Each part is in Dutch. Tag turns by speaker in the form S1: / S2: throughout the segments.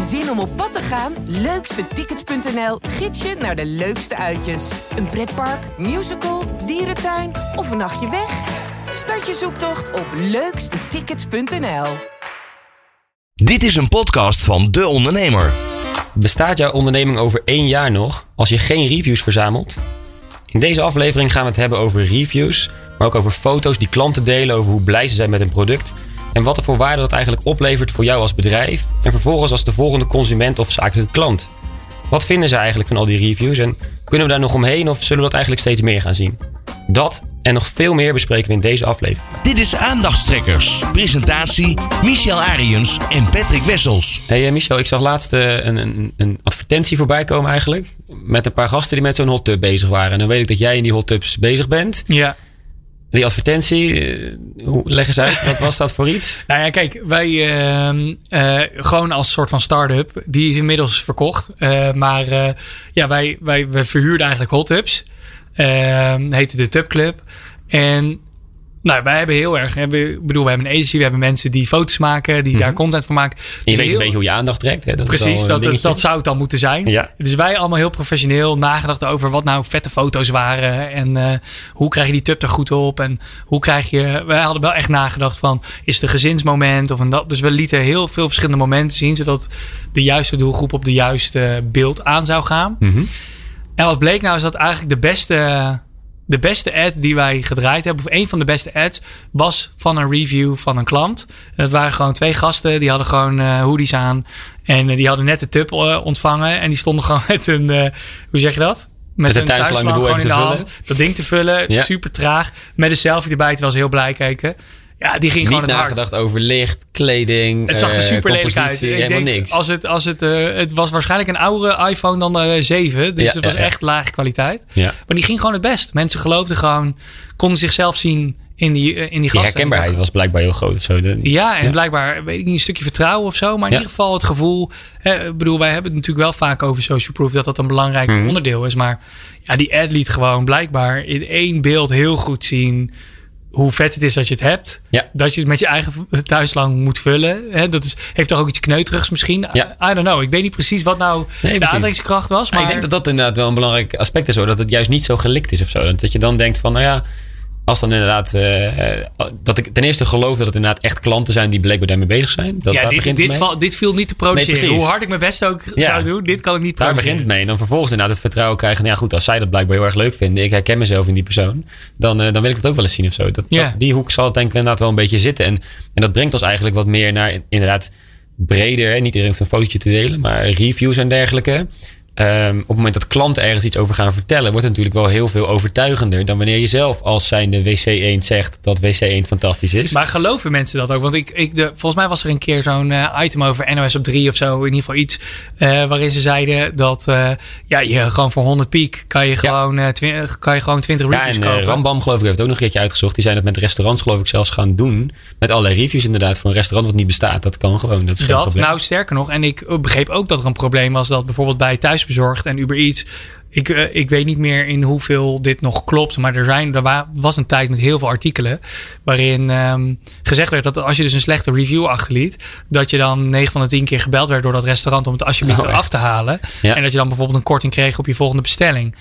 S1: Zin om op pad te gaan? Leukstetickets.nl gids je naar de leukste uitjes. Een pretpark, musical, dierentuin of een nachtje weg? Start je zoektocht op leukstetickets.nl.
S2: Dit is een podcast van De Ondernemer.
S3: Bestaat jouw onderneming over één jaar nog als je geen reviews verzamelt? In deze aflevering gaan we het hebben over reviews, maar ook over foto's die klanten delen over hoe blij ze zijn met een product en wat er voor waarde dat eigenlijk oplevert voor jou als bedrijf en vervolgens als de volgende consument of zakelijke klant. Wat vinden ze eigenlijk van al die reviews en kunnen we daar nog omheen of zullen we dat eigenlijk steeds meer gaan zien? Dat en nog veel meer bespreken we in deze aflevering.
S2: Dit is Aandachtstrekkers. Presentatie Michel Ariens en Patrick Wessels.
S3: Hey eh, Michel, ik zag laatst eh, een, een, een advertentie voorbij komen eigenlijk. Met een paar gasten die met zo'n hot tub bezig waren. En dan weet ik dat jij in die hot tubs bezig bent.
S4: Ja.
S3: Die advertentie, eh, leg eens uit, wat was dat voor iets?
S4: Nou ja, kijk, wij ehm, eh, gewoon als soort van start-up, die is inmiddels verkocht. Eh, maar ja, wij, wij, wij verhuurden eigenlijk hot tubs. Ehm, heette de Tub Club. En nou, wij hebben heel erg, ik bedoel, we hebben een agency, we hebben mensen die foto's maken, die daar content van maken.
S3: En je
S4: Dus
S3: weet
S4: heel-
S3: een beetje hoe je aandacht trekt. Hè? Dat
S4: Precies, dat, dat,
S3: dingetje.
S4: dat zou het dan moeten zijn.
S3: Ja.
S4: Dus wij allemaal heel professioneel nagedacht over wat nou vette foto's waren. En eh, hoe krijg je die tub er goed op. En hoe krijg je... Wij hadden wel echt nagedacht van, is het een gezinsmoment of een dat. Dus we lieten heel veel verschillende momenten zien. Zodat de juiste doelgroep op de juiste beeld aan zou gaan.
S3: Mhm.
S4: En wat bleek nou is dat eigenlijk de beste, de beste ad die wij gedraaid hebben, of een van de beste ads, was van een review van een klant. Dat waren gewoon twee gasten, die hadden gewoon eh, hoodies aan. En eh, die hadden net de tub eh, ontvangen. En die stonden gewoon met een, eh, hoe zeg je dat? Met,
S3: een
S4: een
S3: thuislang
S4: thuislang gewoon in de hand. Dat ding te vullen,
S3: Ja.
S4: super traag. Met een selfie erbij, terwijl ze heel blij keken. Ja, die ging gewoon
S3: Niet
S4: het hard.
S3: nagedacht over licht, kleding,
S4: Het zag er
S3: eh,
S4: super lelijk uit. Ik
S3: helemaal
S4: denk,
S3: niks.
S4: Als het, als het, eh, het was waarschijnlijk een oudere iPhone dan de 7. Dus
S3: Ja,
S4: het was
S3: ja, ja.
S4: echt lage kwaliteit.
S3: Ja.
S4: Maar die ging gewoon het best. Mensen geloofden gewoon, konden zichzelf zien in die, eh, in die
S3: Die
S4: gasten.
S3: herkenbaarheid was blijkbaar heel groot. Zo. De-
S4: Ja, en
S3: Ja.
S4: blijkbaar, weet ik niet, een stukje vertrouwen of zo. Maar in
S3: Ja.
S4: ieder geval het gevoel. Hè, ik bedoel, wij hebben het natuurlijk wel vaak over social proof. Dat dat een belangrijk
S3: Mhm.
S4: onderdeel is. Maar ja, die ad liet gewoon blijkbaar in één beeld heel goed zien. Hoe vet het is dat je het hebt.
S3: Ja.
S4: Dat je het met je eigen thuislang moet vullen. Hè, dat is, heeft toch ook iets kneuterigs misschien?
S3: Ja.
S4: I, I don't know. Ik weet niet precies wat nou de aantrekkingskracht was.
S3: Maar
S4: Maar
S3: ik denk dat dat inderdaad wel een belangrijk aspect is. Hoor. Dat het juist niet zo gelikt is of zo. Dat je dan denkt van, nou ja, als dan inderdaad... eh, eh, dat ik ten eerste geloof dat het inderdaad echt klanten zijn die blijkbaar daarmee bezig zijn. Dat,
S4: ja,
S3: daar
S4: dit,
S3: begint
S4: dit, val- dit viel niet te produceren.
S3: Nee.
S4: Hoe hard ik mijn best ook
S3: Ja.
S4: zou doen, dit kan ik niet
S3: Daar
S4: produceren.
S3: begint het mee. En dan vervolgens inderdaad het vertrouwen krijgen. Nou ja, goed, als zij dat blijkbaar heel erg leuk vinden. Ik herken mezelf in die persoon. Dan, eh, dan wil ik het ook wel eens zien of zo. Dat,
S4: Ja.
S3: dat- die hoek zal het denk ik inderdaad wel een beetje zitten. En, en dat brengt ons eigenlijk wat meer naar inderdaad breder. Hè? Niet iedereen hoeft een fotootje te delen. Maar reviews en dergelijke. Ehm, op het moment dat klanten ergens iets over gaan vertellen, wordt het natuurlijk wel heel veel overtuigender dan wanneer je zelf als zijnde WC Eend zegt dat WC Eend fantastisch is.
S4: Maar geloven mensen dat ook? Want ik, ik de, volgens mij was er een keer zo'n eh, item over NOS op 3 of zo. In ieder geval iets eh, waarin ze zeiden dat eh, ja, je gewoon voor 100 piek kan je gewoon, twi- kan je gewoon 20
S3: Ja,
S4: reviews
S3: en eh,
S4: kopen.
S3: Rambam geloof ik heeft ook nog een keertje uitgezocht. Die zijn het met restaurants geloof ik zelfs gaan doen. Met allerlei reviews inderdaad voor een restaurant wat niet bestaat. Dat kan gewoon. Dat is
S4: dat, nou sterker nog. En ik begreep ook dat er een probleem was dat bijvoorbeeld bij thuisbezorgd en Uber Eats. Ik, eh, ik weet niet meer in hoeveel dit nog klopt. Maar er, zijn, er wa- was een tijd met heel veel artikelen. Waarin ehm, gezegd werd dat als je dus een slechte review achterliet. Dat je dan 9 van de 10 keer gebeld werd door dat restaurant om het alsjeblieft
S3: Oh,
S4: eraf
S3: echt?
S4: te halen.
S3: Ja.
S4: En dat je dan bijvoorbeeld een korting kreeg op je volgende bestelling.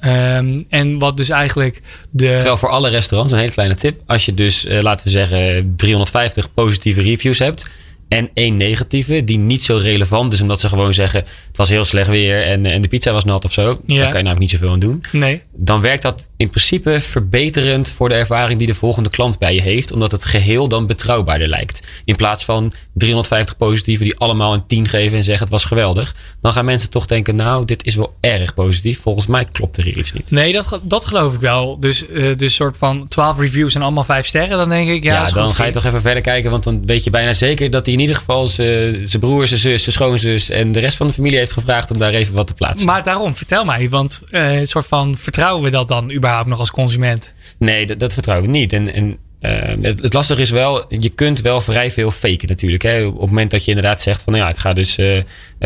S4: Ehm, en wat dus eigenlijk de.
S3: Terwijl voor alle restaurants een hele kleine tip. Als je dus, eh, laten we zeggen, 350 positieve reviews hebt. En één negatieve, die niet zo relevant is, omdat ze gewoon zeggen: het was heel slecht weer en, en de pizza was nat of zo. Daar kan je namelijk niet zoveel aan doen.
S4: Nee.
S3: Dan werkt dat in principe verbeterend voor de ervaring die de volgende klant bij je heeft, omdat het geheel dan betrouwbaarder lijkt. In plaats van 350 positieve die allemaal een 10 geven en zeggen: het was geweldig. Dan gaan mensen toch denken: nou, dit is wel erg positief. Volgens mij klopt er hier iets niet.
S4: Nee, dat, dat geloof ik wel. Dus, eh dus soort van 12 reviews en allemaal 5 sterren. Dan denk ik, ja,
S3: dan ga je toch even verder kijken. Want dan weet je bijna zeker dat hij in ieder geval zijn broer, zijn zus, zijn schoonzus en de rest van de familie heeft gevraagd om daar even wat te plaatsen.
S4: Maar daarom, vertel mij. Want eh soort van, vertrouwen we dat dan überhaupt nog als consument?
S3: Nee, dat, dat vertrouwen we niet. En, en eh, het, het lastige is wel, je kunt wel vrij veel faken natuurlijk. Hè? Op het moment dat je inderdaad zegt van, nou ja, ik ga dus eh, eh,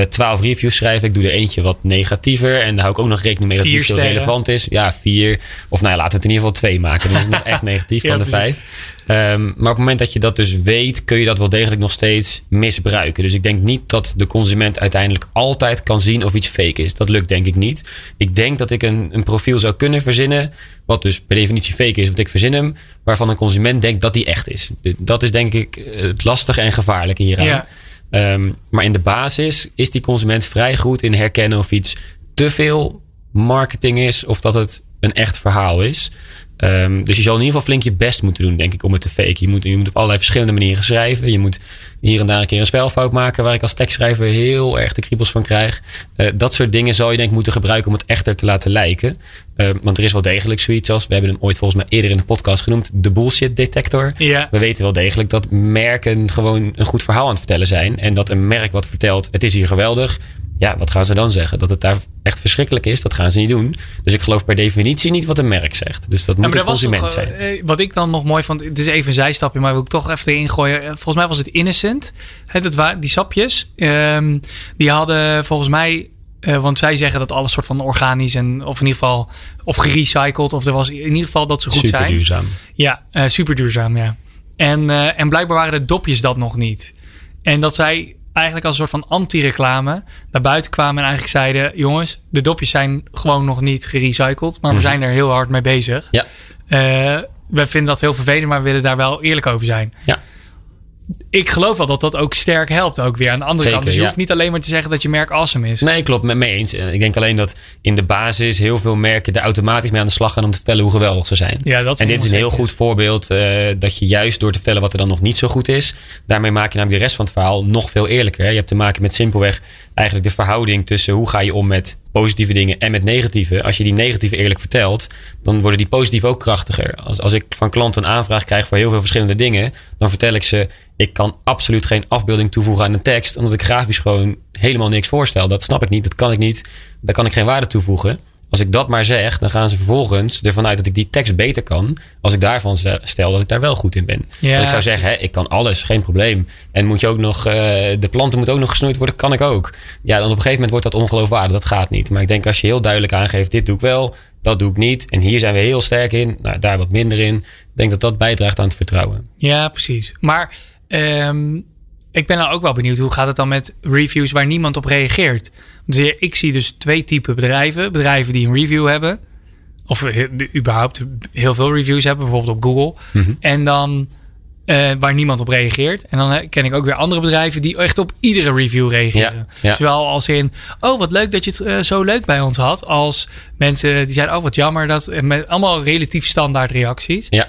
S3: 12 reviews schrijven. Ik doe er eentje wat negatiever. En daar hou ik ook nog rekening mee dat het niet zo relevant is. Ja, vier. Of nou ja, laten we het in ieder geval twee maken. Dan is het nog echt negatief
S4: Ja,
S3: van de
S4: precies.
S3: vijf. Ehm, maar op het moment dat je dat dus weet, kun je dat wel degelijk nog steeds misbruiken. Dus ik denk niet dat de consument uiteindelijk altijd kan zien of iets fake is. Dat lukt denk ik niet. Ik denk dat ik een, een profiel zou kunnen verzinnen, wat dus per definitie fake is, want ik verzin hem, waarvan een consument denkt dat die echt is. Dat is denk ik het lastige en gevaarlijke hieraan.
S4: Ja.
S3: Ehm, maar in de basis is die consument vrij goed in herkennen of iets te veel marketing is of dat het een echt verhaal is. Ehm, dus je zal in ieder geval flink je best moeten doen, denk ik, om het te faken. Je moet, je moet op allerlei verschillende manieren schrijven. Je moet hier en daar een keer een spelfout maken, waar ik als tekstschrijver heel erg de kriebels van krijg. Uh, dat soort dingen zal je denk ik moeten gebruiken om het echter te laten lijken. Uh, want er is wel degelijk zoiets als, we hebben hem ooit volgens mij eerder in de podcast genoemd, de bullshit detector.
S4: Ja.
S3: We weten wel degelijk dat merken gewoon een goed verhaal aan het vertellen zijn. En dat een merk wat vertelt, het is hier geweldig, ja, wat gaan ze dan zeggen? Dat het daar echt verschrikkelijk is, dat gaan ze niet doen. Dus ik geloof per definitie niet wat een merk zegt. Dus dat moet
S4: Ja,
S3: een consument
S4: toch,
S3: zijn.
S4: eh, wat ik dan nog mooi vond, het is even een zijstapje, maar wil ik toch even erin gooien. Eh, Volgens mij was het Innocent. Hè, dat wa- die sapjes. ehm, die hadden volgens mij, eh, want zij zeggen dat alles soort van organisch en of in ieder geval of gerecycled of er was in ieder geval dat ze goed
S3: Super
S4: zijn.
S3: duurzaam.
S4: Ja, super duurzaam, ja. En, en blijkbaar waren de dopjes dat nog niet. En dat zij eigenlijk als een soort van anti-reclame naar buiten kwamen en eigenlijk zeiden: jongens, de dopjes zijn gewoon nog niet gerecycled, maar we
S3: Mhm.
S4: zijn er heel hard mee bezig.
S3: Ja.
S4: Eh, we vinden dat heel vervelend, maar we willen daar wel eerlijk over zijn.
S3: Ja.
S4: Ik geloof wel dat dat ook sterk helpt, ook weer aan de andere
S3: Zeker,
S4: kant. Dus je
S3: ja.
S4: hoeft niet alleen maar te zeggen dat je merk awesome is.
S3: Nee, klopt, met me eens. En Ik denk alleen dat in de basis heel veel merken er automatisch mee aan de slag gaan om te vertellen hoe geweldig ze zijn.
S4: Ja, dat
S3: en dit is een heel goed voorbeeld eh, dat je juist door te vertellen wat er dan nog niet zo goed is, daarmee maak je namelijk de rest van het verhaal nog veel eerlijker. hè. Je hebt te maken met simpelweg eigenlijk de verhouding tussen hoe ga je om met positieve dingen en met negatieve. Als je die negatieve eerlijk vertelt, dan worden die positieve ook krachtiger. Als, als ik van klanten een aanvraag krijg voor heel veel verschillende dingen, dan vertel ik ze, ik kan absoluut geen afbeelding toevoegen aan een tekst, omdat ik grafisch gewoon helemaal niks voorstel. Dat snap ik niet, dat kan ik niet, daar kan ik geen waarde toevoegen. Als ik dat maar zeg, dan gaan ze vervolgens ervan uit dat ik die tekst beter kan. Als ik daarvan stel dat ik daar wel goed in ben.
S4: Ja,
S3: dat ik zou zeggen, hè, ik kan alles, geen probleem. En moet je ook nog, eh, de planten moeten ook nog gesnoeid worden, kan ik ook. Ja, dan op een gegeven moment wordt dat ongeloofwaardig. Dat gaat niet. Maar ik denk als je heel duidelijk aangeeft, dit doe ik wel, dat doe ik niet. En hier zijn we heel sterk in, nou, daar wat minder in. Ik denk dat dat bijdraagt aan het vertrouwen.
S4: Ja, precies. Maar ehm, ik ben nou ook wel benieuwd, hoe gaat het dan met reviews waar niemand op reageert? Dus ik zie dus twee typen bedrijven. Bedrijven die een review hebben. Of überhaupt heel veel reviews hebben, bijvoorbeeld op Google.
S3: Mhm.
S4: En dan eh, waar niemand op reageert. En dan eh, ken ik ook weer andere bedrijven die echt op iedere review reageren.
S3: Ja, ja.
S4: Zowel als in, oh wat leuk dat je het eh, zo leuk bij ons had. Als mensen die zeiden, oh wat jammer. Dat, met allemaal relatief standaard reacties.
S3: Ja.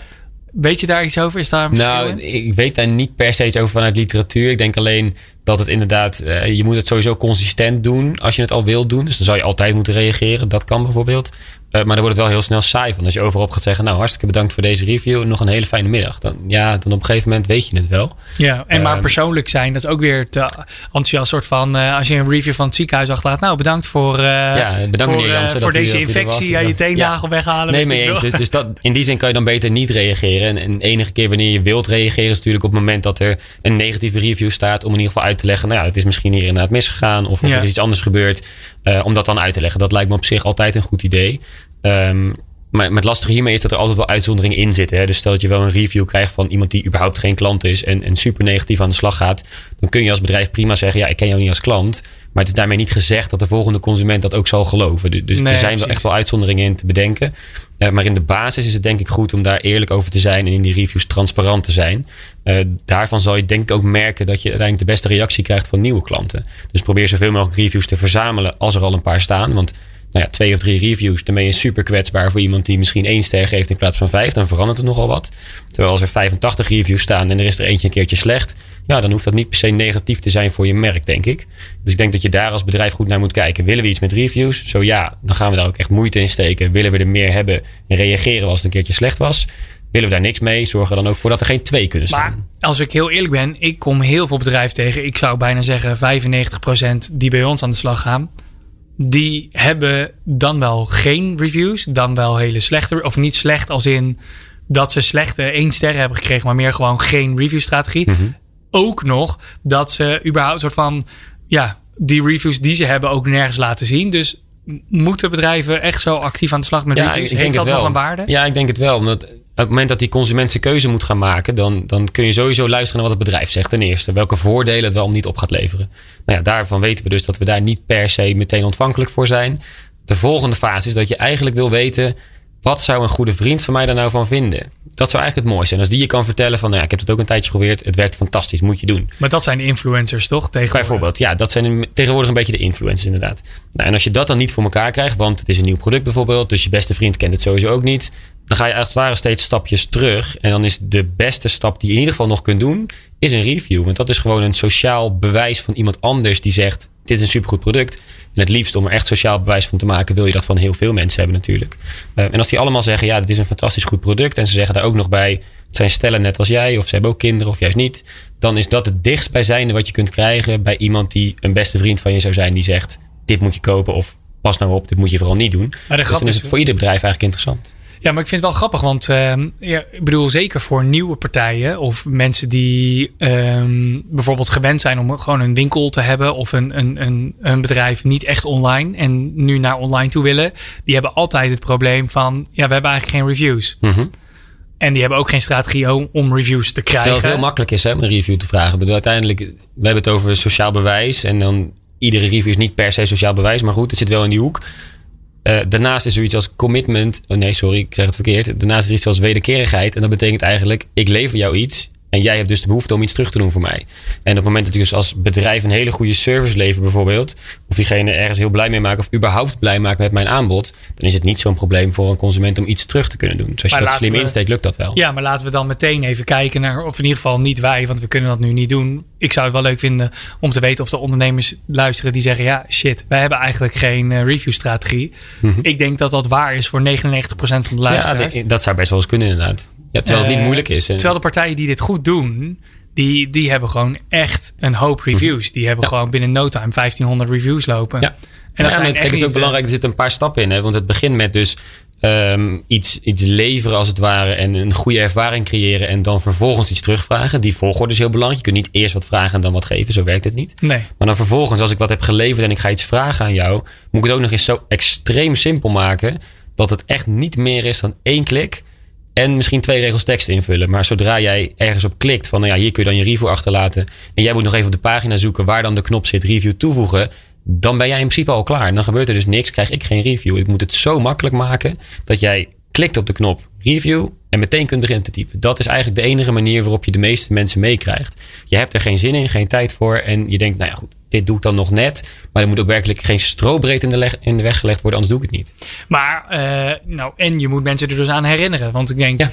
S4: Weet je daar iets over? Is daar
S3: Nou,
S4: in?
S3: ik weet daar niet per se iets over vanuit literatuur. Ik denk alleen dat het inderdaad, eh, je moet het sowieso consistent doen als je het al wilt doen. Dus dan zou je altijd moeten reageren. Dat kan bijvoorbeeld. Eh, maar dan wordt het wel heel snel saai van. Als je overal op gaat zeggen, nou hartstikke bedankt voor deze review. Nog een hele fijne middag. Dan, ja, dan op een gegeven moment weet je het wel.
S4: Ja, en maar
S3: Ehm,
S4: persoonlijk zijn, dat is ook weer te enthousiast. soort van, eh, als je een review van het ziekenhuis achterlaat. Nou, bedankt voor, eh,
S3: Ja, bedankt
S4: voor,
S3: Jansen
S4: voor deze
S3: u
S4: infectie. Ja, je
S3: Ja.
S4: teennagel weghalen.
S3: Nee, mee eens. Dus, dus dat, in die zin kan je dan beter niet reageren. En, en de enige keer wanneer je wilt reageren is natuurlijk op het moment dat er een negatieve review staat. Om in ieder geval uit te leggen, nou ja, het is misschien hier inderdaad misgegaan. Of, of
S4: Ja.
S3: er is iets anders gebeurd. Eh, om dat dan uit te leggen. Dat lijkt me op zich altijd een goed idee. Ehm, maar, het lastige hiermee is dat er altijd wel uitzonderingen in zitten. Hè? Dus stel dat je wel een review krijgt van iemand die überhaupt geen klant is. En, en super negatief aan de slag gaat. Dan kun je als bedrijf prima zeggen, ja, ik ken jou niet als klant. Maar het is daarmee niet gezegd dat de volgende consument dat ook zal geloven. Dus, dus
S4: Nee,
S3: er zijn wel echt wel uitzonderingen in te bedenken. Eh, maar in de basis is het denk ik goed om daar eerlijk over te zijn en in die reviews transparant te zijn. Eh, daarvan zal je denk ik ook merken dat je uiteindelijk de beste reactie krijgt van nieuwe klanten. Dus probeer zoveel mogelijk reviews te verzamelen als er al een paar staan. Want nou ja, twee of drie reviews, dan ben je super kwetsbaar voor iemand die misschien één ster geeft in plaats van vijf. Dan verandert het nogal wat. Terwijl als er 85 reviews staan en er is er eentje een keertje slecht, ja, dan hoeft dat niet per se negatief te zijn voor je merk, denk ik. Dus ik denk dat je daar als bedrijf goed naar moet kijken. Willen we iets met reviews? Zo ja, dan gaan we daar ook echt moeite in steken. Willen we er meer hebben en reageren als het een keertje slecht was? Willen we daar niks mee? Zorg er dan ook voor dat er geen twee kunnen
S4: Maar
S3: staan.
S4: als ik heel eerlijk ben, ik kom heel veel bedrijven tegen. Ik zou bijna zeggen 95% die bij ons aan de slag gaan. Die hebben dan wel geen reviews. Dan wel hele slechte, of niet slecht als in dat ze slechte één ster hebben gekregen. Maar meer gewoon geen review strategie.
S3: Mhm.
S4: Ook nog dat ze überhaupt een soort van, ja, die reviews die ze hebben ook nergens laten zien. Dus moeten bedrijven echt zo actief aan de slag met
S3: Ja,
S4: reviews?
S3: ik denk
S4: Heeft dat
S3: het wel.
S4: nog een waarde?
S3: Ja, ik denk het wel. Omdat het moment dat die consument zijn keuze moet gaan maken, dan, dan kun je sowieso luisteren naar wat het bedrijf zegt ten eerste. Welke voordelen het wel om niet op gaat leveren. Nou ja, daarvan weten we dus dat we daar niet per se meteen ontvankelijk voor zijn. De volgende fase is dat je eigenlijk wil weten, wat zou een goede vriend van mij daar nou van vinden? Dat zou eigenlijk het mooiste zijn. Als die je kan vertellen van, nou ja, ik heb het ook een tijdje geprobeerd. Het werkt fantastisch, moet je doen.
S4: Maar dat zijn de influencers toch? Tegenwoordig?
S3: Bijvoorbeeld, ja, dat zijn tegenwoordig een beetje de influencers inderdaad. Nou, en als je dat dan niet voor elkaar krijgt, want het is een nieuw product bijvoorbeeld, dus je beste vriend kent het sowieso ook niet, dan ga je als het ware steeds stapjes terug. En dan is de beste stap die je in ieder geval nog kunt doen, is een review. Want dat is gewoon een sociaal bewijs van iemand anders die zegt, dit is een supergoed product. En het liefst om er echt sociaal bewijs van te maken, wil je dat van heel veel mensen hebben natuurlijk. Uh, en als die allemaal zeggen, ja, dit is een fantastisch goed product. En ze zeggen daar ook nog bij, het zijn stellen net als jij, of ze hebben ook kinderen of juist niet. Dan is dat het dichtstbijzijnde wat je kunt krijgen bij iemand die een beste vriend van je zou zijn. Die zegt, dit moet je kopen of pas nou op, dit moet je vooral niet doen. Maar dus dan is het voor ieder bedrijf eigenlijk interessant.
S4: Ja, maar ik vind het wel grappig, want uh, ja, ik bedoel, zeker voor nieuwe partijen of mensen die um, bijvoorbeeld gewend zijn om gewoon een winkel te hebben of een, een, een, een, bedrijf niet echt online en nu naar online toe willen, die hebben altijd het probleem van, ja, we hebben eigenlijk geen reviews. Mm -hmm. En die hebben ook geen strategie om, om reviews te krijgen.
S3: Terwijl het heel makkelijk is hè, om een review te vragen. Ik bedoel, uiteindelijk, we hebben het over sociaal bewijs en dan iedere review is niet per se sociaal bewijs, maar goed, het zit wel in die hoek. Uh, daarnaast is er iets als commitment. Oh nee, sorry, ik zeg het verkeerd. Daarnaast is er iets als wederkerigheid. En dat betekent eigenlijk, ik lever jou iets. En jij hebt dus de behoefte om iets terug te doen voor mij. En op het moment dat je dus als bedrijf een hele goede service levert bijvoorbeeld. Of diegene ergens heel blij mee maakt. Of überhaupt blij maakt met mijn aanbod. Dan is het niet zo'n probleem voor een consument om iets terug te kunnen doen. Dus als je dat slim we, insteekt, lukt dat wel.
S4: Ja, maar laten we dan meteen even kijken naar. Of in ieder geval niet wij, want we kunnen dat nu niet doen. Ik zou het wel leuk vinden om te weten of de ondernemers luisteren die zeggen. Ja, shit, wij hebben eigenlijk geen uh, review strategie. Mm -hmm. Ik denk dat dat waar is voor 99% van de luisteraars.
S3: Ja, dat zou best wel eens kunnen inderdaad. Ja, terwijl het niet moeilijk is.
S4: Terwijl de partijen die dit goed doen, die, die hebben gewoon echt een hoop reviews. Die hebben gewoon binnen no time 1500 reviews lopen.
S3: Ja. En dat ja, het, is ook belangrijk, er zitten een paar stappen in. Hè? Want het begint met dus um, iets, iets leveren als het ware en een goede ervaring creëren en dan vervolgens iets terugvragen. Die volgorde is heel belangrijk. Je kunt niet eerst wat vragen en dan wat geven. Zo werkt het niet.
S4: Nee.
S3: Maar dan vervolgens, als ik wat heb geleverd en ik ga iets vragen aan jou, moet ik het ook nog eens zo extreem simpel maken dat het echt niet meer is dan één klik en misschien twee regels tekst invullen. Maar zodra jij ergens op klikt van, nou ja, hier kun je dan je review achterlaten. En jij moet nog even op de pagina zoeken waar dan de knop zit, review toevoegen. Dan ben jij in principe al klaar. Dan gebeurt er dus niks, krijg ik geen review. Ik moet het zo makkelijk maken dat jij klikt op de knop review en meteen kunt beginnen te typen. Dat is eigenlijk de enige manier waarop je de meeste mensen meekrijgt. Je hebt er geen zin in, geen tijd voor. En je denkt, nou ja, goed, dit doe ik dan nog net. Maar er moet ook werkelijk geen strobreed in de, leg, in de weg gelegd worden, anders doe ik het niet.
S4: Maar, uh, nou, en je moet mensen er dus aan herinneren. Want ik denk, ja.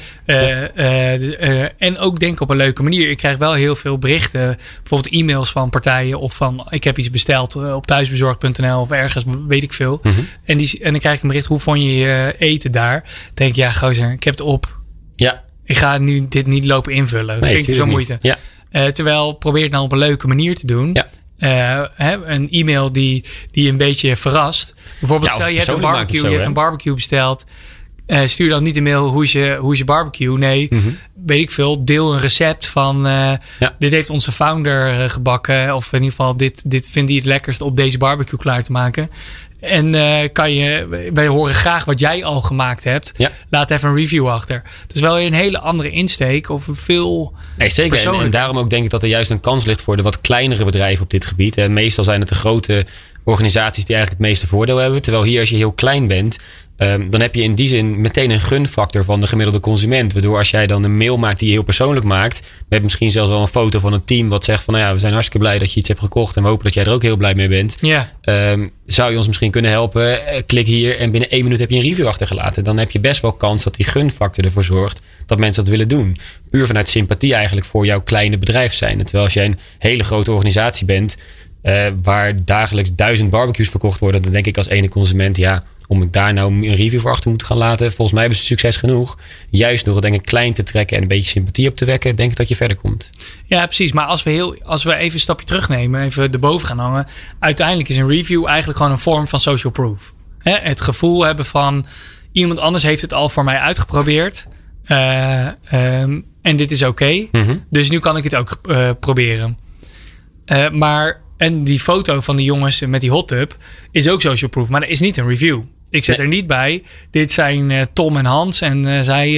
S4: uh, uh, en ook denk op een leuke manier. Ik krijg wel heel veel berichten, bijvoorbeeld e-mails van partijen of van, ik heb iets besteld op thuisbezorgd.nl of ergens, weet ik veel. Mm -hmm. en, die, en dan krijg ik een bericht, hoe vond je je eten daar? Denk ja, gozer, ik heb het op.
S3: Ja.
S4: Ik ga nu dit niet lopen invullen. Dat vind ik te veel moeite.
S3: Ja.
S4: terwijl probeer het nou op een leuke manier te doen.
S3: Ja.
S4: Uh, hè, een e-mail die, die een beetje verrast. Bijvoorbeeld,
S3: Ja,
S4: stel je hebt een barbecue,
S3: zo,
S4: je hebt een barbecue besteld. Eh, stuur dan niet een mail hoe is je, hoe is je barbecue. Nee,
S3: Mhm.
S4: weet ik veel. Deel een recept van eh,
S3: Ja.
S4: dit heeft onze founder eh, gebakken. Of in ieder geval dit, dit vindt hij het lekkerst op deze barbecue klaar te maken. En eh, kan je, wij horen graag wat jij al gemaakt hebt.
S3: Ja.
S4: Laat even een review achter. Het is wel een hele andere insteek. Of veel
S3: Nee, zeker. En, en daarom ook denk ik dat er juist een kans ligt voor de wat kleinere bedrijven op dit gebied. En meestal zijn het de grote organisaties die eigenlijk het meeste voordeel hebben. Terwijl hier als je heel klein bent, ehm, dan heb je in die zin meteen een gunfactor van de gemiddelde consument. Waardoor als jij dan een mail maakt die je heel persoonlijk maakt. Hebben misschien zelfs wel een foto van een team wat zegt van nou ja, we zijn hartstikke blij dat je iets hebt gekocht. En we hopen dat jij er ook heel blij mee bent.
S4: Ja,
S3: Ehm, zou je ons misschien kunnen helpen? Eh, Klik hier en binnen één minuut heb je een review achtergelaten. Dan heb je best wel kans dat die gunfactor ervoor zorgt dat mensen dat willen doen. Puur vanuit sympathie eigenlijk voor jouw kleine bedrijf zijn. Terwijl als jij een hele grote organisatie bent, eh, waar dagelijks duizend barbecues verkocht worden, dan denk ik als ene consument, ja, om ik daar nou een review voor achter moet gaan laten. Volgens mij hebben ze succes genoeg. Juist door het denk ik klein te trekken en een beetje sympathie op te wekken, denk ik dat je verder komt.
S4: Ja, precies. Maar als we, heel, als we even een stapje terugnemen, even erboven gaan hangen. Uiteindelijk is een review eigenlijk gewoon een vorm van social proof. Hè? Het gevoel hebben van iemand anders heeft het al voor mij uitgeprobeerd. Eh, ehm, en dit is oké.
S3: Mhm.
S4: Dus nu kan ik het ook eh, proberen. Maar, en die foto van die jongens met die hot tub is ook social proof. Maar dat is niet een review. Ik zet
S3: Nee.
S4: er niet bij. Dit zijn eh, Tom en Hans. En eh, zij,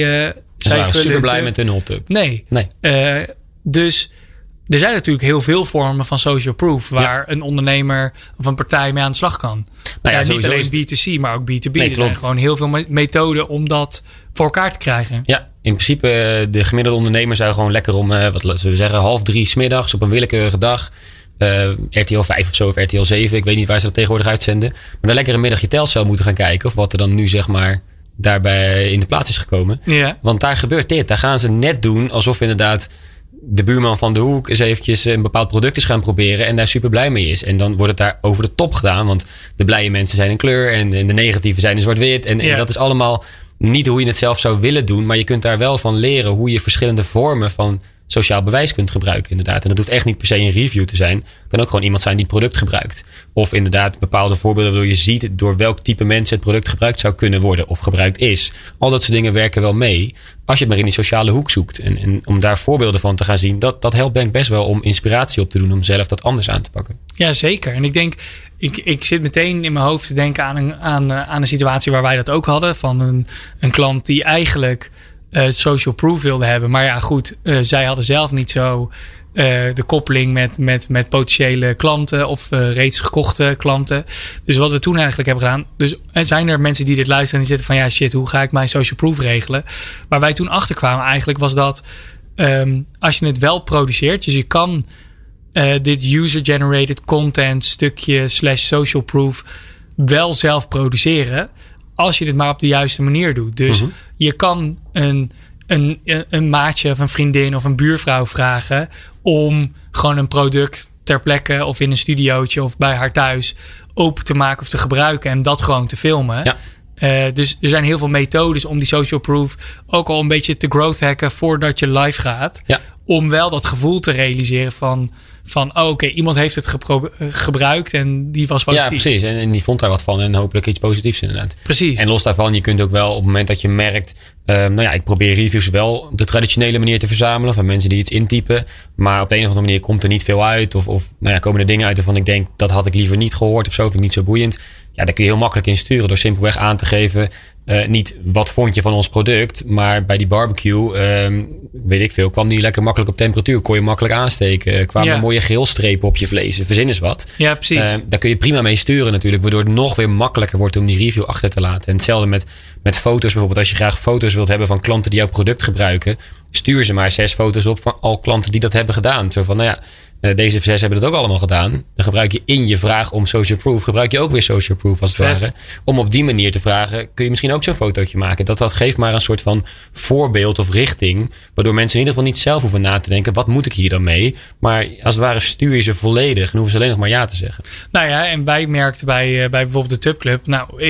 S3: waren
S4: vullen
S3: super blij met hun hot tub.
S4: Nee.
S3: Nee.
S4: Dus er zijn natuurlijk heel veel vormen van social proof waar een ondernemer of een partij mee aan de slag kan.
S3: Nou ja,
S4: Ja, niet alleen B2C, maar ook B2B.
S3: Nee,
S4: er zijn gewoon heel veel me- methoden om dat voor elkaar te krijgen.
S3: Ja, in principe, de gemiddelde ondernemer zou gewoon lekker om, wat zullen we zeggen, half drie smiddags op een willekeurige dag. Eh, RTL 5 of zo, of RTL 7, ik weet niet waar ze dat tegenwoordig uitzenden. Maar daar lekker een middagje telcel moeten gaan kijken. Of wat er dan nu zeg maar daarbij in de plaats is gekomen.
S4: Ja.
S3: Want daar gebeurt dit. Daar gaan ze net doen alsof inderdaad de buurman van de hoek eens eventjes een bepaald product is gaan proberen en daar super blij mee is. En dan wordt het daar over de top gedaan, want de blije mensen zijn in kleur en, en de negatieve zijn in zwart-wit. En, dat is allemaal niet hoe je het zelf zou willen doen, maar je kunt daar wel van leren hoe je verschillende vormen van sociaal bewijs kunt gebruiken inderdaad. En dat hoeft echt niet per se een review te zijn. Het kan ook gewoon iemand zijn die het product gebruikt. Of inderdaad bepaalde voorbeelden waardoor je ziet door welk type mensen het product gebruikt zou kunnen worden of gebruikt is. Al dat soort dingen werken wel mee als je het maar in die sociale hoek zoekt. En, en om daar voorbeelden van te gaan zien, dat, dat helpt denk ik best wel om inspiratie op te doen om zelf dat anders aan te pakken.
S4: Ja, zeker. En ik denk, ik, ik zit meteen in mijn hoofd te denken aan een, aan, eh, aan een situatie waar wij dat ook hadden. Van een, een klant die eigenlijk eh, social proof wilde hebben. Maar ja, goed, eh, zij hadden zelf niet zo eh, de koppeling met, met, met potentiële klanten of reeds gekochte klanten. Dus wat we toen eigenlijk hebben gedaan. Dus zijn er mensen die dit luisteren en die zitten van ja, shit, hoe ga ik mijn social proof regelen? Waar wij toen achter kwamen eigenlijk was dat ehm, als je het wel produceert, dus je kan dit user-generated content stukje slash social proof wel zelf produceren. Als je dit maar op de juiste manier doet. Dus
S3: Mhm.
S4: je kan een, een, een maatje of een vriendin of een buurvrouw vragen om gewoon een product ter plekke of in een studiootje of bij haar thuis open te maken of te gebruiken en dat gewoon te filmen.
S3: Ja.
S4: Eh, dus er zijn heel veel methodes om die social proof ook al een beetje te growth hacken voordat je live gaat
S3: Ja.
S4: om wel dat gevoel te realiseren van, van oh, oké, iemand heeft het eh, gebruikt en die was
S3: Ja,
S4: positief.
S3: precies. En, en die vond daar wat van en hopelijk iets positiefs inderdaad.
S4: Precies.
S3: En los daarvan, je kunt ook wel op het moment dat je merkt. Ehm, nou ja, ik probeer reviews wel de traditionele manier te verzamelen. Van mensen die iets intypen. Maar op de een of andere manier komt er niet veel uit. Of, of nou ja, komen er dingen uit waarvan ik denk dat had ik liever niet gehoord of zo. Vind ik niet zo boeiend. Ja, daar kun je heel makkelijk in sturen door simpelweg aan te geven. eh, niet wat vond je van ons product. Maar bij die barbecue, ehm, weet ik veel, kwam die lekker makkelijk op temperatuur. Kon je makkelijk aansteken. Kwamen
S4: Ja.
S3: mooie grillstrepen op je vlees. Verzin eens wat.
S4: ja, precies.
S3: Eh, daar kun je prima mee sturen natuurlijk. Waardoor het nog weer makkelijker wordt om die review achter te laten. En hetzelfde met, met foto's bijvoorbeeld. Als je graag foto's wilt hebben van klanten die jouw product gebruiken. Stuur ze maar zes foto's op van al klanten die dat hebben gedaan. Zo van, nou ja, eh, deze zes hebben dat ook allemaal gedaan. Dan gebruik je in je vraag om social proof. Gebruik je ook weer social proof als het
S4: Vet.
S3: ware. Om op die manier te vragen, kun je misschien ook zo'n fotootje maken. Dat, dat geeft maar een soort van voorbeeld of richting. Waardoor mensen in ieder geval niet zelf hoeven na te denken. Wat moet ik hier dan mee? Maar als het ware stuur je ze volledig. En hoeven ze alleen nog maar ja te zeggen.
S4: Nou ja, en wij merkten bij, eh, bij bijvoorbeeld de Tubclub. Nou,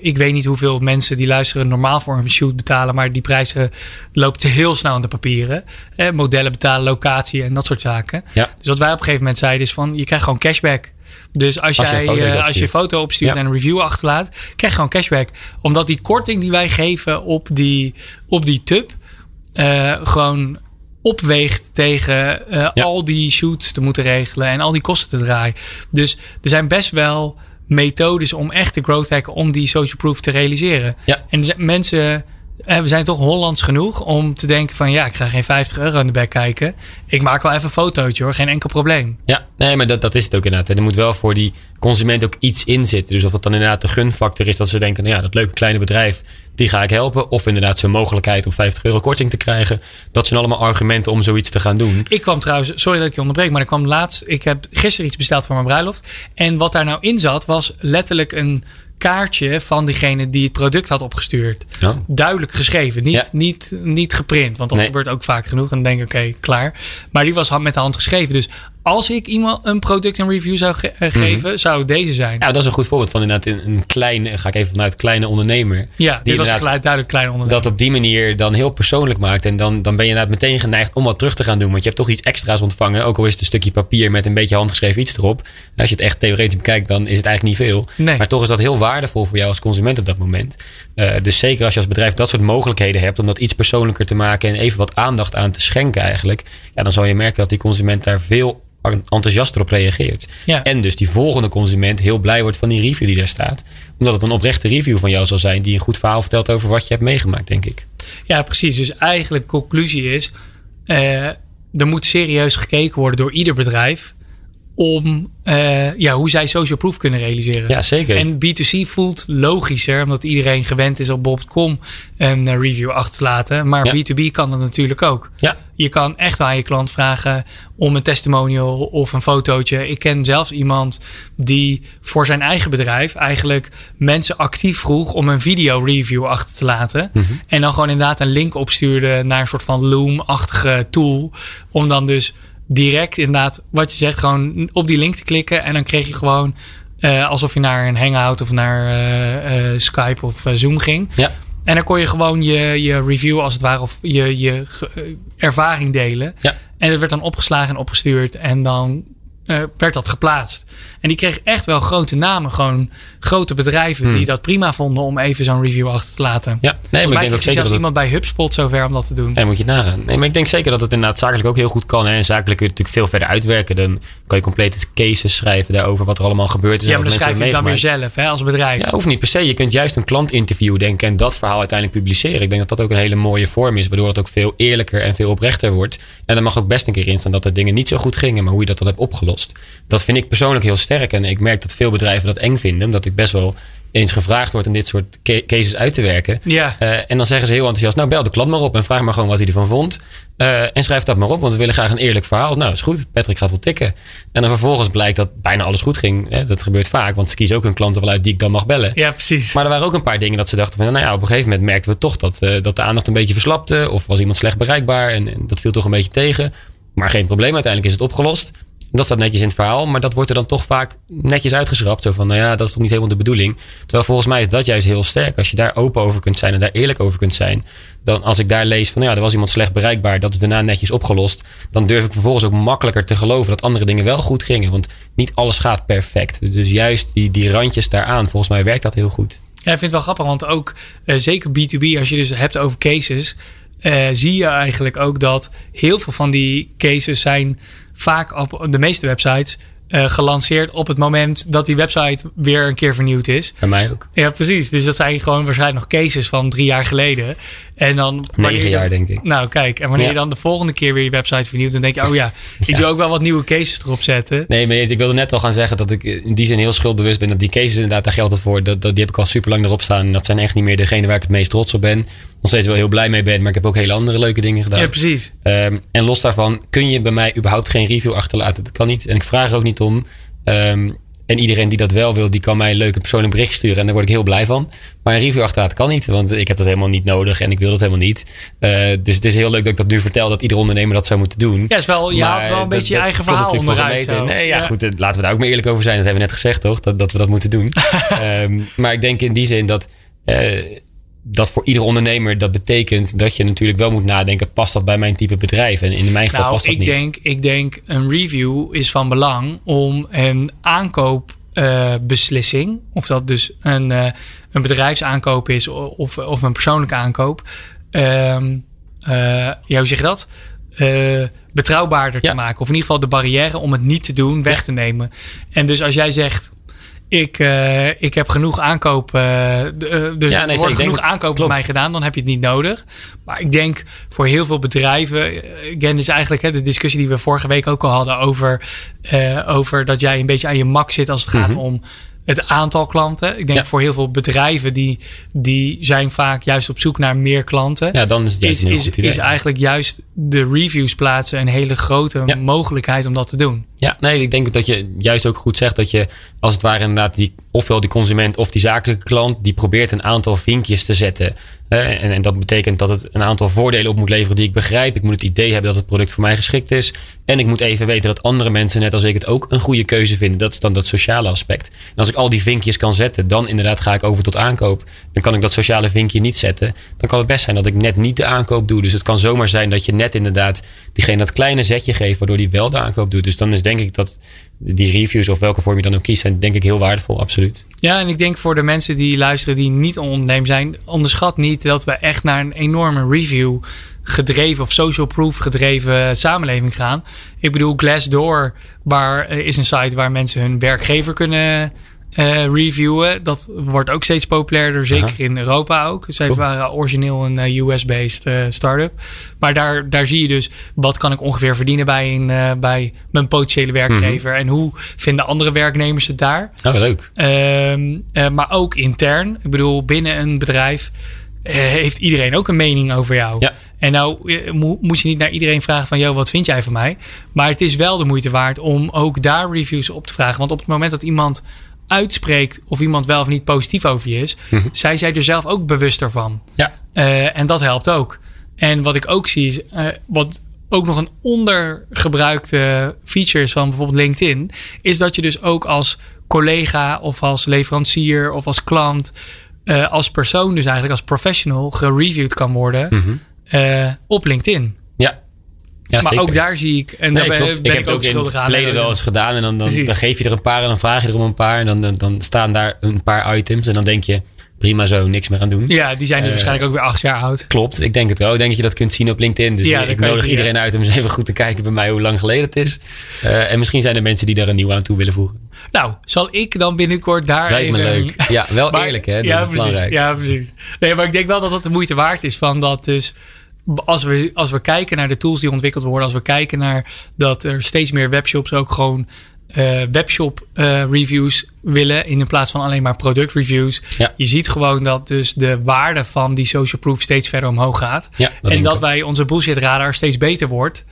S4: ik, weet niet hoeveel mensen die luisteren normaal voor een shoot betalen. Maar die prijzen loopt heel snel aan de papieren. Eh, modellen betalen, locatie en dat soort zaken.
S3: Ja.
S4: Dus wat wij op een gegeven moment zeiden is van, je krijgt gewoon cashback. Dus als,
S3: Als je
S4: jij, eh, als je
S3: opstuurt.
S4: foto opstuurt
S3: Ja.
S4: en een review achterlaat, krijg je gewoon cashback. Omdat die korting die wij geven op die, op die tub eh, gewoon opweegt tegen eh,
S3: Ja.
S4: al die shoots te moeten regelen en al die kosten te draaien. Dus er zijn best wel methodes om echt te growth hacken om die social proof te realiseren.
S3: Ja.
S4: En mensen, eh, we zijn toch Hollands genoeg om te denken van ja, ik ga geen 50 euro in de bek kijken. Ik maak wel even een fotootje hoor, geen enkel probleem.
S3: Ja, nee, maar dat, dat is het ook inderdaad. En er moet wel voor die consument ook iets in zitten. Dus of dat dan inderdaad de gunfactor is dat ze denken, nou ja, dat leuke kleine bedrijf, die ga ik helpen. Of inderdaad zo'n mogelijkheid om 50 euro korting te krijgen. Dat zijn allemaal argumenten om zoiets te gaan doen.
S4: Ik kwam trouwens, sorry dat ik je onderbreek, maar ik kwam laatst. Ik heb gisteren iets besteld voor mijn bruiloft. En wat daar nou in zat, was letterlijk een kaartje van diegene die het product had opgestuurd.
S3: Ja.
S4: Duidelijk geschreven, niet,
S3: Ja.
S4: niet, niet geprint. Want dat
S3: Nee.
S4: gebeurt ook vaak genoeg. En dan denk ik, oké, klaar. Maar die was met de hand geschreven. Dus als ik iemand een product een review zou ge- eh, geven, zou deze zijn.
S3: Mhm. Ja, dat is een goed voorbeeld van inderdaad een, een kleine, ga ik even vanuit kleine ondernemer.
S4: Ja, dit
S3: die
S4: was
S3: inderdaad
S4: gelu- duidelijk klein onderwerp.
S3: dat op die manier dan heel persoonlijk maakt. En dan, dan ben je inderdaad meteen geneigd om wat terug te gaan doen. Want je hebt toch iets extra's ontvangen. Ook al is het een stukje papier met een beetje handgeschreven iets erop. En als je het echt theoretisch bekijkt, dan is het eigenlijk niet veel.
S4: Nee.
S3: Maar toch is dat heel waardevol voor jou als consument op dat moment. Eh, dus zeker als je als bedrijf dat soort mogelijkheden hebt om dat iets persoonlijker te maken en even wat aandacht aan te schenken eigenlijk. Ja, dan zal je merken dat die consument daar veel enthousiaster op reageert.
S4: Ja.
S3: En dus die volgende consument heel blij wordt van die review die daar staat. Omdat het een oprechte review van jou zal zijn die een goed verhaal vertelt over wat je hebt meegemaakt, denk ik.
S4: Ja, precies. Dus eigenlijk conclusie is, eh, er moet serieus gekeken worden door ieder bedrijf om eh, ja, hoe zij social proof kunnen realiseren.
S3: Ja, zeker.
S4: En B2C voelt logischer, omdat iedereen gewend is op Bob.com een eh, review achter te laten. Maar
S3: Ja.
S4: B2B kan dat natuurlijk ook.
S3: ja,
S4: Je kan echt aan je klant vragen om een testimonial of een fotootje. Ik ken zelfs iemand die voor zijn eigen bedrijf eigenlijk mensen actief vroeg om een video review achter te laten. En dan gewoon inderdaad een link opstuurde naar een soort van Loom-achtige tool. Om dan dus direct inderdaad, wat je zegt, gewoon op die link te klikken. En dan kreeg je gewoon eh, alsof je naar een Hangout of naar eh, eh, Skype of Zoom ging.
S3: ja.
S4: En dan kon je gewoon je, je review als het ware of je, je ervaring delen.
S3: Ja.
S4: En dat werd dan opgeslagen en opgestuurd en dan eh, werd dat geplaatst. En die kreeg echt wel grote namen, gewoon grote bedrijven
S3: Hmm.
S4: die dat prima vonden om even zo'n review achter te laten.
S3: ja. Nee, maar ik denk ook
S4: er
S3: zeker
S4: zelfs
S3: dat het,
S4: iemand bij HubSpot zover om dat te doen.
S3: Ja, moet je nagaan. Nee, maar ik denk zeker dat het inderdaad zakelijk ook heel goed kan. Hè. En zakelijk kun je natuurlijk veel verder uitwerken. Dan kan je complete cases schrijven daarover wat er allemaal gebeurd is.
S4: Ja,
S3: en
S4: maar dan schrijf je dan weer zelf hè, als bedrijf.
S3: Ja, hoeft niet per se. Je kunt juist een klant interviewen denken en dat verhaal uiteindelijk publiceren. Ik denk dat dat ook een hele mooie vorm is, waardoor het ook veel eerlijker en veel oprechter wordt. En er mag ook best een keer in staan dat er dingen niet zo goed gingen, maar hoe je dat dan hebt opgelost. Dat vind ik persoonlijk heel sterk en ik merk dat veel bedrijven dat eng vinden, omdat ik best wel eens gevraagd word om dit soort ca- cases uit te werken.
S4: Ja.
S3: Eh, en dan zeggen ze heel enthousiast, nou bel de klant maar op en vraag maar gewoon wat hij ervan vond. Eh, en schrijf dat maar op, want we willen graag een eerlijk verhaal. Nou, is goed. Patrick gaat wel tikken. En dan vervolgens blijkt dat bijna alles goed ging. Hè, dat gebeurt vaak, want ze kiezen ook hun klanten wel uit die ik dan mag bellen.
S4: Ja, precies.
S3: Maar er waren ook een paar dingen dat ze dachten van, nou ja, op een gegeven moment merkten we toch dat, eh, dat de aandacht een beetje verslapte. Of was iemand slecht bereikbaar en, en dat viel toch een beetje tegen. Maar geen probleem, uiteindelijk is het opgelost. Dat staat netjes in het verhaal, maar dat wordt er dan toch vaak netjes uitgeschrapt. Zo van, nou ja, dat is toch niet helemaal de bedoeling. Terwijl volgens mij is dat juist heel sterk. Als je daar open over kunt zijn en daar eerlijk over kunt zijn. Dan als ik daar lees van, nou ja, er was iemand slecht bereikbaar. Dat is daarna netjes opgelost. Dan durf ik vervolgens ook makkelijker te geloven dat andere dingen wel goed gingen. Want niet alles gaat perfect. Dus juist die, die randjes daaraan, volgens mij werkt dat heel goed.
S4: Ja, ik vind het wel grappig, want ook eh, zeker B2B, als je dus hebt over cases, eh, zie je eigenlijk ook dat heel veel van die cases zijn vaak op de meeste websites eh, gelanceerd op het moment dat die website weer een keer vernieuwd is.
S3: Bij mij ook.
S4: Ja, precies. Dus dat zijn gewoon waarschijnlijk nog cases van drie jaar geleden. En dan
S3: Negen jaar, denk ik.
S4: Nou, kijk, en wanneer
S3: Ja.
S4: je dan de volgende keer weer je website vernieuwt, dan denk je, oh ja, ik
S3: Ja.
S4: doe ook wel wat nieuwe cases erop zetten.
S3: Nee, maar ik wilde net al gaan zeggen dat ik in die zin heel schuldbewust ben. Dat die cases inderdaad, daar geldt het voor. Dat, dat, die heb ik al super lang erop staan. En dat zijn echt niet meer degene waar ik het meest trots op ben. Nog steeds wel heel blij mee ben. Maar ik heb ook hele andere leuke dingen gedaan.
S4: Ja, precies.
S3: Ehm, en los daarvan kun je bij mij überhaupt geen review achterlaten. Dat kan niet. En ik vraag er ook niet om. Ehm, en iedereen die dat wel wil, die kan mij een leuke persoonlijk bericht sturen. En daar word ik heel blij van. Maar een review achterlaten kan niet. Want ik heb dat helemaal niet nodig. En ik wil dat helemaal niet. Eh, dus het is heel leuk dat ik dat nu vertel. Dat iedere ondernemer dat zou moeten doen.
S4: Ja, is wel, je
S3: Maar
S4: haalt wel een
S3: dat-
S4: beetje je eigen verhaal onderuit.
S3: Nee, ja, goed. eh, Laten we daar ook maar eerlijk over zijn. Dat hebben we net gezegd, toch? Dat, dat we dat moeten doen. Ehm, maar ik denk in die zin dat... eh, dat voor iedere ondernemer dat betekent dat je natuurlijk wel moet nadenken, past dat bij mijn type bedrijf? En in mijn geval
S4: Nou,
S3: past dat
S4: ik
S3: niet.
S4: denk, ik denk een review is van belang om een aankoopbeslissing, of dat dus een, eh, een bedrijfsaankoop is of, of een persoonlijke aankoop, eh, ja, hoe zeg je dat? Eh, betrouwbaarder
S3: Ja.
S4: te maken. Of in ieder geval de barrière om het niet te doen weg te nemen. En dus als jij zegt. Ik, eh, ik heb genoeg aankoop. eh, eh, dus
S3: Ja,
S4: er wordt genoeg aankoop bij mij gedaan. Dan heb je het niet nodig. Maar ik denk voor heel veel bedrijven. Again, is eigenlijk hè, de discussie die we vorige week ook al hadden. Over, over dat jij een beetje aan je mak zit als het gaat
S3: Mhm.
S4: om het aantal klanten. Ik denk
S3: Ja.
S4: voor heel veel bedrijven die, die zijn vaak juist op zoek naar meer klanten.
S3: Ja, dan is het juist
S4: is,
S3: een heel
S4: is,
S3: goed idee.
S4: is eigenlijk juist de reviews plaatsen een hele grote
S3: Ja.
S4: mogelijkheid om dat te doen.
S3: Ja, nee, ik denk dat je juist ook goed zegt dat je als het ware inderdaad die, ofwel die consument of die zakelijke klant, die probeert een aantal vinkjes te zetten. Hè, en, en dat betekent dat het een aantal voordelen op moet leveren die ik begrijp. Ik moet het idee hebben dat het product voor mij geschikt is. En ik moet even weten dat andere mensen, net als ik het ook, een goede keuze vinden. Dat is dan dat sociale aspect. En als ik al die vinkjes kan zetten, dan inderdaad ga ik over tot aankoop. Dan kan ik dat sociale vinkje niet zetten. Dan kan het best zijn dat ik net niet de aankoop doe. Dus het kan zomaar zijn dat je net inderdaad diegene dat kleine zetje geeft, waardoor die wel de aankoop doet. Dus dan is denk ik dat die reviews of welke vorm je dan ook kiest, zijn denk ik heel waardevol, absoluut.
S4: Ja, en ik denk voor de mensen die luisteren die niet onderneem zijn, onderschat niet dat we echt naar een enorme review gedreven of social proof gedreven samenleving gaan. Ik bedoel, Glassdoor waar, eh, is een site waar mensen hun werkgever kunnen eh, reviewen. Dat wordt ook steeds populairder, zeker
S3: Aha.
S4: in Europa ook. Zij
S3: Cool.
S4: waren origineel een eh, US-based eh, start-up. Maar daar, daar zie je dus wat kan ik ongeveer verdienen bij, een, bij mijn potentiële werkgever. En hoe vinden andere werknemers het daar.
S3: Oh, leuk.
S4: Ehm, eh, maar ook intern. Ik bedoel, binnen een bedrijf heeft iedereen ook een mening over jou.
S3: Ja.
S4: En nou eh, mo- moet je niet naar iedereen vragen van... joh, wat vind jij van mij? Maar het is wel de moeite waard om ook daar reviews op te vragen. Want op het moment dat iemand uitspreekt... of iemand wel of niet positief over je is... zijn zij er zelf ook bewuster van.
S3: Ja.
S4: Eh, en dat helpt ook. En wat ik ook zie is, eh, wat ook nog een ondergebruikte feature is van bijvoorbeeld LinkedIn, is dat je dus ook als collega of als leverancier of als klant, als persoon dus eigenlijk als professional gereviewd kan worden
S3: Mhm.
S4: Eh, op LinkedIn.
S3: Ja. ja
S4: maar
S3: zeker.
S4: ook daar zie ik, en
S3: Nee,
S4: daar ben,
S3: klopt.
S4: ben
S3: ik heb
S4: ook
S3: ook in het verleden wel eens gedaan. En dan, dan, geef je er een paar en dan vraag je er om een paar. En dan, dan, dan staan daar een paar items. En dan denk je, prima zo, niks meer aan doen.
S4: Ja, die zijn dus
S3: Eh,
S4: waarschijnlijk ook weer acht jaar oud.
S3: Klopt, ik denk het wel. Ik denk dat je dat kunt zien op LinkedIn. Dus
S4: Ja,
S3: ik nodig iedereen uit om eens even goed te kijken bij mij hoe lang geleden het is. Eh, en misschien zijn er mensen die daar een nieuw aan toe willen voegen.
S4: Nou, zal ik dan binnenkort daar
S3: Lijkt me
S4: even...
S3: leuk. Ja, wel
S4: Maar-
S3: eerlijk hè, dat
S4: ja,
S3: is
S4: precies.
S3: belangrijk.
S4: Ja, precies. Nee, maar ik denk wel dat dat de moeite waard is van dat dus als we, als we kijken naar de tools die ontwikkeld worden, als we kijken naar dat er steeds meer webshops ook gewoon eh, webshop eh, reviews willen in plaats van alleen maar product reviews.
S3: Ja.
S4: Je ziet gewoon dat dus de waarde van die social proof steeds verder omhoog gaat.
S3: Ja, dat
S4: en dat
S3: ook.
S4: wij onze bullshit radar steeds beter wordt.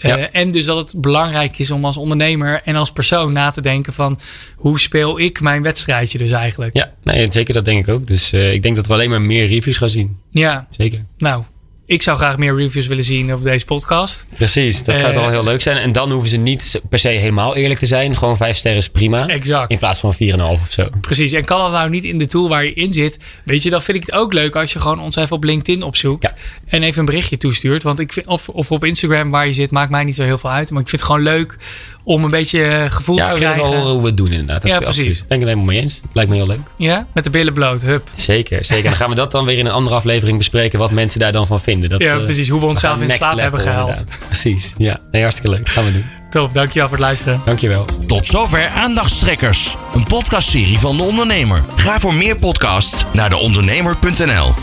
S4: Eh, en dus dat het belangrijk is om als ondernemer en als persoon na te denken van hoe speel ik mijn wedstrijdje dus eigenlijk.
S3: Ja, nee, zeker dat denk ik ook. Dus eh, ik denk dat we alleen maar meer reviews gaan zien.
S4: Ja,
S3: Zeker.
S4: nou, ik zou graag meer reviews willen zien op deze podcast.
S3: Precies, dat zou
S4: Eh,
S3: toch wel heel leuk zijn. En dan hoeven ze niet per se helemaal eerlijk te zijn. Gewoon vijf sterren is prima.
S4: Exact.
S3: In plaats van 4,5 of zo.
S4: Precies. En kan dat nou niet in de tool waar je in zit? Weet je, dan vind ik het ook leuk als je gewoon ons even op LinkedIn opzoekt.
S3: Ja.
S4: En even een berichtje toestuurt. Want ik vind, of, of op Instagram waar je zit, maakt mij niet zo heel veel uit. Maar ik vind het gewoon leuk om een beetje eh, gevoel
S3: Ja,
S4: te krijgen.
S3: wel horen hoe we het doen inderdaad.
S4: Ja,
S3: Absoluut.
S4: precies.
S3: Ben ik het helemaal mee eens. Lijkt me heel leuk.
S4: Ja, met de billen bloot. Hup.
S3: Zeker, zeker. Dan gaan we dat dan weer in een andere aflevering bespreken. Wat mensen daar dan van vinden. Dat,
S4: ja,
S3: eh,
S4: precies. Hoe we onszelf in slaap hebben gehaald.
S3: inderdaad. Precies, ja. Nee, hartstikke leuk. Gaan we doen.
S4: Top, dankjewel voor het luisteren.
S3: Dankjewel.
S2: Tot zover Aandachtstrekkers, een podcastserie van De Ondernemer. Ga voor meer podcasts naar deondernemer.nl.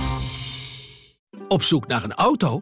S5: Op zoek naar een auto?